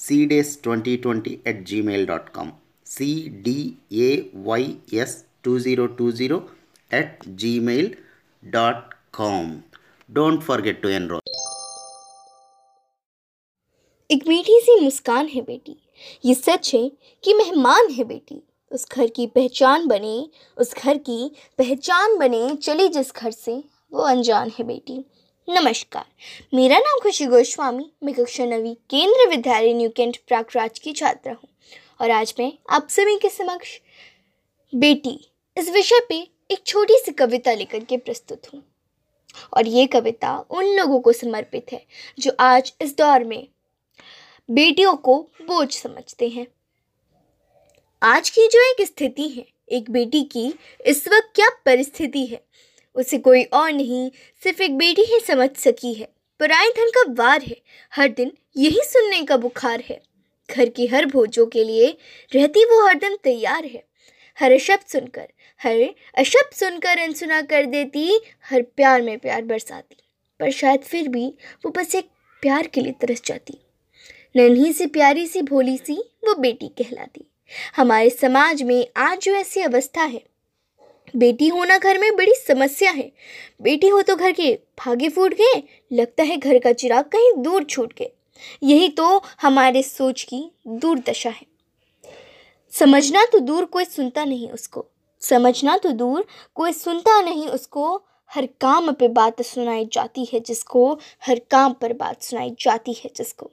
cdays2020 at gmail.com cdays2020 at gmail.com don't forget to enroll. एक मीठी सी मुस्कान है बेटी। ये सच है कि मेहमान है बेटी। उस घर की पहचान बने, उस घर की पहचान बने चली जिस घर से, वो अनजान है बेटी। नमस्कार। मेरा नाम खुशी गोस्वामी। मैं कक्षा नवी, केंद्रीय विद्यालय न्यू कैंट प्रागराज की छात्रा हूँ। और आज मैं आप सभी के समक्ष बेटी इस विषय पे एक छोटी सी कविता लेकर के प्रस्तुत हूँ। और ये कविता उन लोगों को समर्पित है, जो आज इस दौर में बेटियों को बोझ समझते हैं। आज की जो एक स्थिति है, एक बेटी की इस वक्त क्या परिस्थिति है उसे कोई और नहीं, सिर्फ़ एक बेटी ही समझ सकी है। पराए धन का वार है, हर दिन यही सुनने का बुखार है। घर की हर भोजों के लिए रहती वो हरदम तैयार है। हर शब्द सुनकर, हर अशब्द सुनकर अनसुना कर देती, हर प्यार में प्यार बरसाती। पर शायद फिर भी वो बस एक प्यार के लिए तरस जाती। नन्ही सी प्यारी सी भोली सी वो बेटी कहलाती। हमारे समाज में आज जो ऐसी अवस्था है। बेटी होना घर में, बड़ी समस्या है। बेटी हो तो घर के भागे फूट गए, लगता है घर का चिराग कहीं दूर छूट गए। यही तो हमारे सोच की दूरदशा है। समझना तो दूर कोई सुनता नहीं उसको। समझना तो दूर कोई सुनता नहीं उसको। हर काम पे बात सुनाई जाती है जिसको, हर काम पर बात सुनाई जाती है जिसको।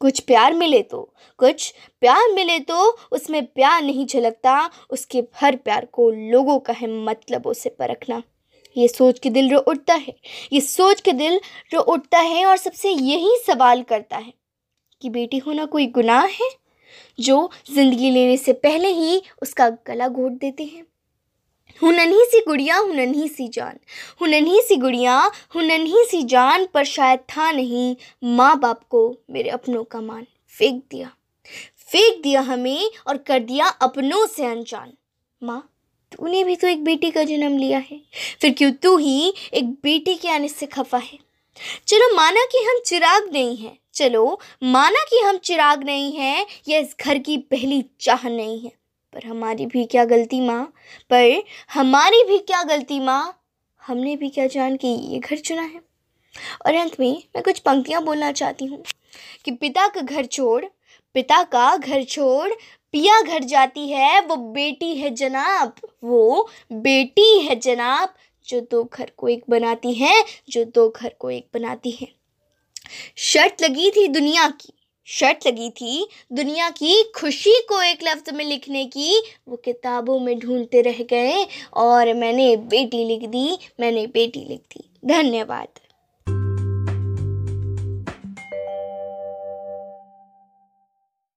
कुछ प्यार मिले तो कुछ प्यार मिले तो उसमें प्यार नहीं झलकता। उसके हर प्यार को लोगों का है मतलब उसे परखना। ये सोच के दिल रो उठता है, ये सोच के दिल रो उठता है और सबसे यही सवाल करता है कि बेटी होना कोई गुनाह है? जो ज़िंदगी लेने से पहले ही उसका गला घोट देते हैं। हूँ नन्ही सी गुड़िया हूँ नन्ही सी जान। हूँ नन्ही सी गुड़िया हूँ नन्ही सी जान, पर शायद था नहीं माँ बाप को मेरे अपनों का मान। फेंक दिया। फेंक दिया हमें और कर दिया अपनों से अनजान। माँ, तूने भी तो एक बेटी का जन्म लिया है। फिर क्यों तू ही एक बेटी के आने से खफा है? चलो माना कि हम चिराग नहीं हैं। चलो माना कि हम चिराग नहीं हैं यह इस घर की पहली चाह नहीं है। पर हमारी भी क्या गलती माँ? पर हमारी भी क्या गलती माँ? हमने भी क्या जान के ये घर चुना है? और अंत में मैं कुछ पंक्तियाँ बोलना चाहती हूँ। कि पिता का घर छोड़, पिता का घर छोड़, पिया घर जाती है, वो बेटी है जनाब, वो बेटी है जनाब, जो दो घर को एक बनाती है, जो दो घर को एक बनाती है। शर्त लगी थी दुनिया की शर्त लगी थी दुनिया की खुशी को एक लफ्ज़ में लिखने की। वो किताबों में ढूंढते रह गए और मैंने बेटी लिख दी, मैंने बेटी लिख दी। धन्यवाद।